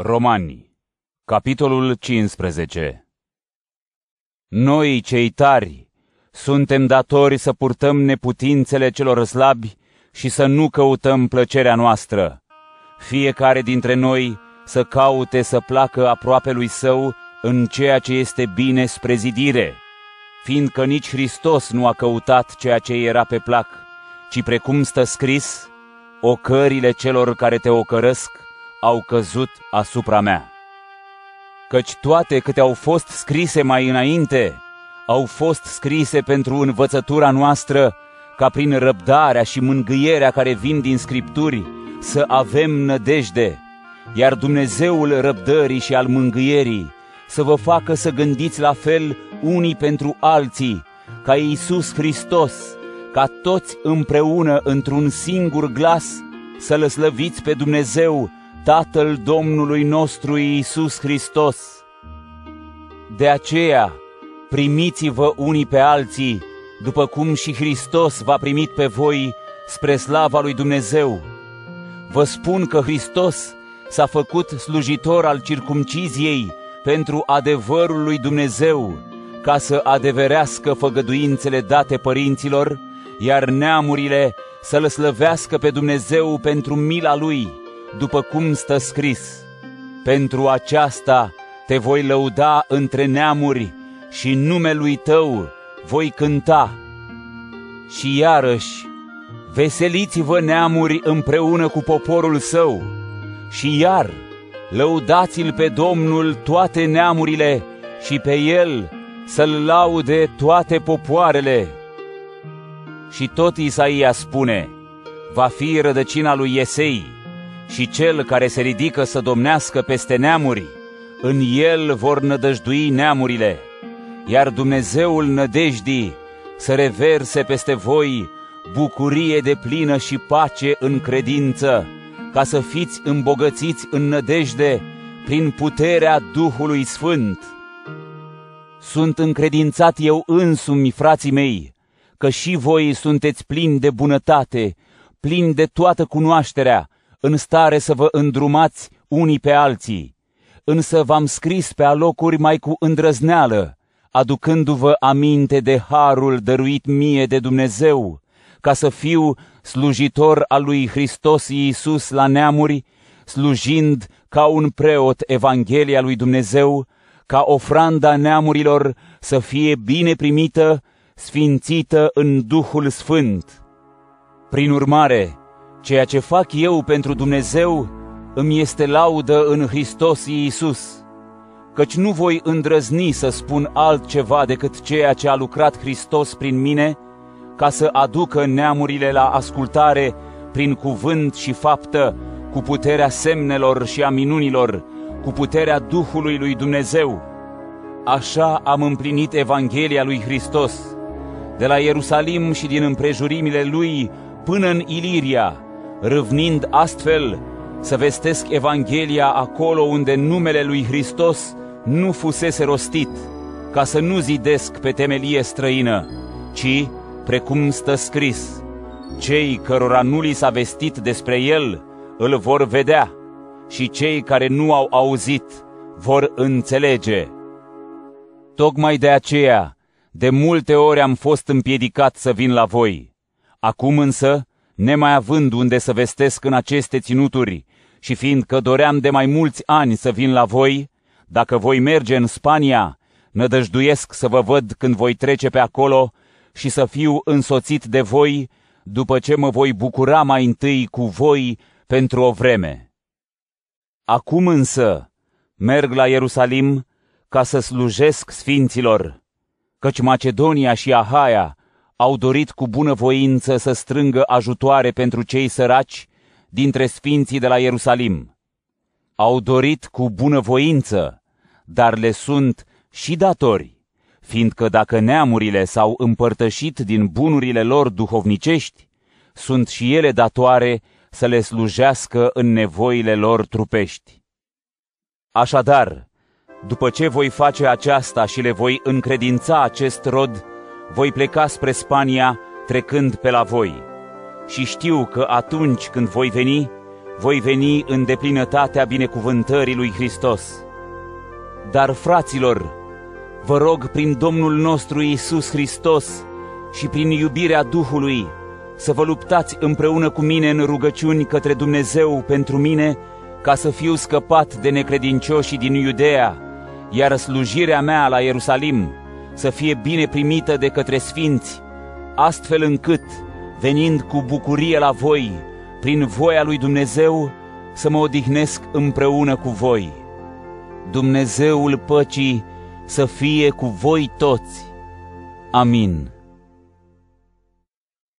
Romani, capitolul 15 Noi, cei tari, suntem datori să purtăm neputințele celor slabi și să nu căutăm plăcerea noastră. Fiecare dintre noi să caute să placă aproape lui său în ceea ce este bine spre zidire, fiindcă nici Hristos nu a căutat ceea ce era pe plac, ci precum stă scris, ocările celor care te ocărăsc au căzut asupra mea. Căci toate câte au fost scrise mai înainte, au fost scrise pentru învățătura noastră, ca prin răbdarea și mângâierea care vin din Scripturi să avem nădejde, iar Dumnezeul răbdării și al mângâierii să vă facă să gândiți la fel unii pentru alții, ca Iisus Hristos, ca toți împreună într-un singur glas să-L slăviți pe Dumnezeu, Tatăl Domnului nostru Iisus Hristos. De aceea, primiți-vă unii pe alții, după cum și Hristos v-a primit pe voi spre slava lui Dumnezeu. Vă spun că Hristos s-a făcut slujitor al circumciziei pentru adevărul lui Dumnezeu, ca să adeverească făgăduințele date părinților, iar neamurile să-L slăvească pe Dumnezeu pentru mila Lui după cum stă scris, pentru aceasta te voi lăuda între neamuri și numelui tău voi cânta. Și iarăși, veseliți-vă neamuri împreună cu poporul său, și iar, lăudați-l pe Domnul toate neamurile și pe el să-l laude toate popoarele. Și tot Isaia spune, va fi rădăcina lui Iesei, și cel care se ridică să domnească peste neamuri, în el vor nădăjdui neamurile, iar Dumnezeul nădejdii să reverse peste voi bucurie de plină și pace în credință, ca să fiți îmbogățiți în nădejde prin puterea Duhului Sfânt. Sunt încredințat eu însumi, frații mei, că și voi sunteți plini de bunătate, plini de toată cunoașterea, în stare să vă îndrumați unii pe alții, însă v-am scris pe alocuri mai cu îndrăzneală, aducându-vă aminte de harul dăruit mie de Dumnezeu, ca să fiu slujitor al lui Hristos Iisus la neamuri, slujind ca un preot Evanghelia lui Dumnezeu, ca ofranda neamurilor să fie bine primită, sfințită în Duhul Sfânt. Prin urmare, Ceea ce fac eu pentru Dumnezeu îmi este laudă în Hristos Iisus, căci nu voi îndrăzni să spun altceva decât ceea ce a lucrat Hristos prin mine, ca să aducă neamurile la ascultare prin cuvânt și faptă, cu puterea semnelor și a minunilor, cu puterea Duhului lui Dumnezeu. Așa am împlinit Evanghelia lui Hristos, de la Ierusalim și din împrejurimile lui până în Iliria, râvnind astfel să vestesc Evanghelia acolo unde numele lui Hristos nu fusese rostit, ca să nu zidesc pe temelie străină, ci, precum stă scris, cei cărora nu li s-a vestit despre el îl vor vedea și cei care nu au auzit vor înțelege. Tocmai de aceea, de multe ori am fost împiedicat să vin la voi. Acum însă, nemai având unde să vestesc în aceste ținuturi și fiindcă doream de mai mulți ani să vin la voi, dacă voi merge în Spania, nădăjduiesc să vă văd când voi trece pe acolo și să fiu însoțit de voi, după ce mă voi bucura mai întâi cu voi pentru o vreme. Acum însă merg la Ierusalim ca să slujesc sfinților, căci Macedonia și Ahaia au dorit cu bunăvoință să strângă ajutoare pentru cei săraci dintre sfinții de la Ierusalim. Au dorit cu bunăvoință, dar le sunt și datori, fiindcă dacă neamurile s-au împărtășit din bunurile lor duhovnicești, sunt și ele datoare să le slujească în nevoile lor trupești. Așadar, după ce voi face aceasta și le voi încredința acest rod, voi pleca spre Spania trecând pe la voi. Și știu că atunci când voi veni, voi veni în deplinătatea binecuvântării lui Hristos. Dar, fraților, vă rog prin Domnul nostru Iisus Hristos și prin iubirea Duhului să vă luptați împreună cu mine în rugăciuni către Dumnezeu pentru mine, ca să fiu scăpat de necredincioșii din Iudea, iar slujirea mea la Ierusalim să fie bine primită de către sfinți, astfel încât, venind cu bucurie la voi, prin voia lui Dumnezeu, să mă odihnesc împreună cu voi. Dumnezeul păcii să fie cu voi toți. Amin.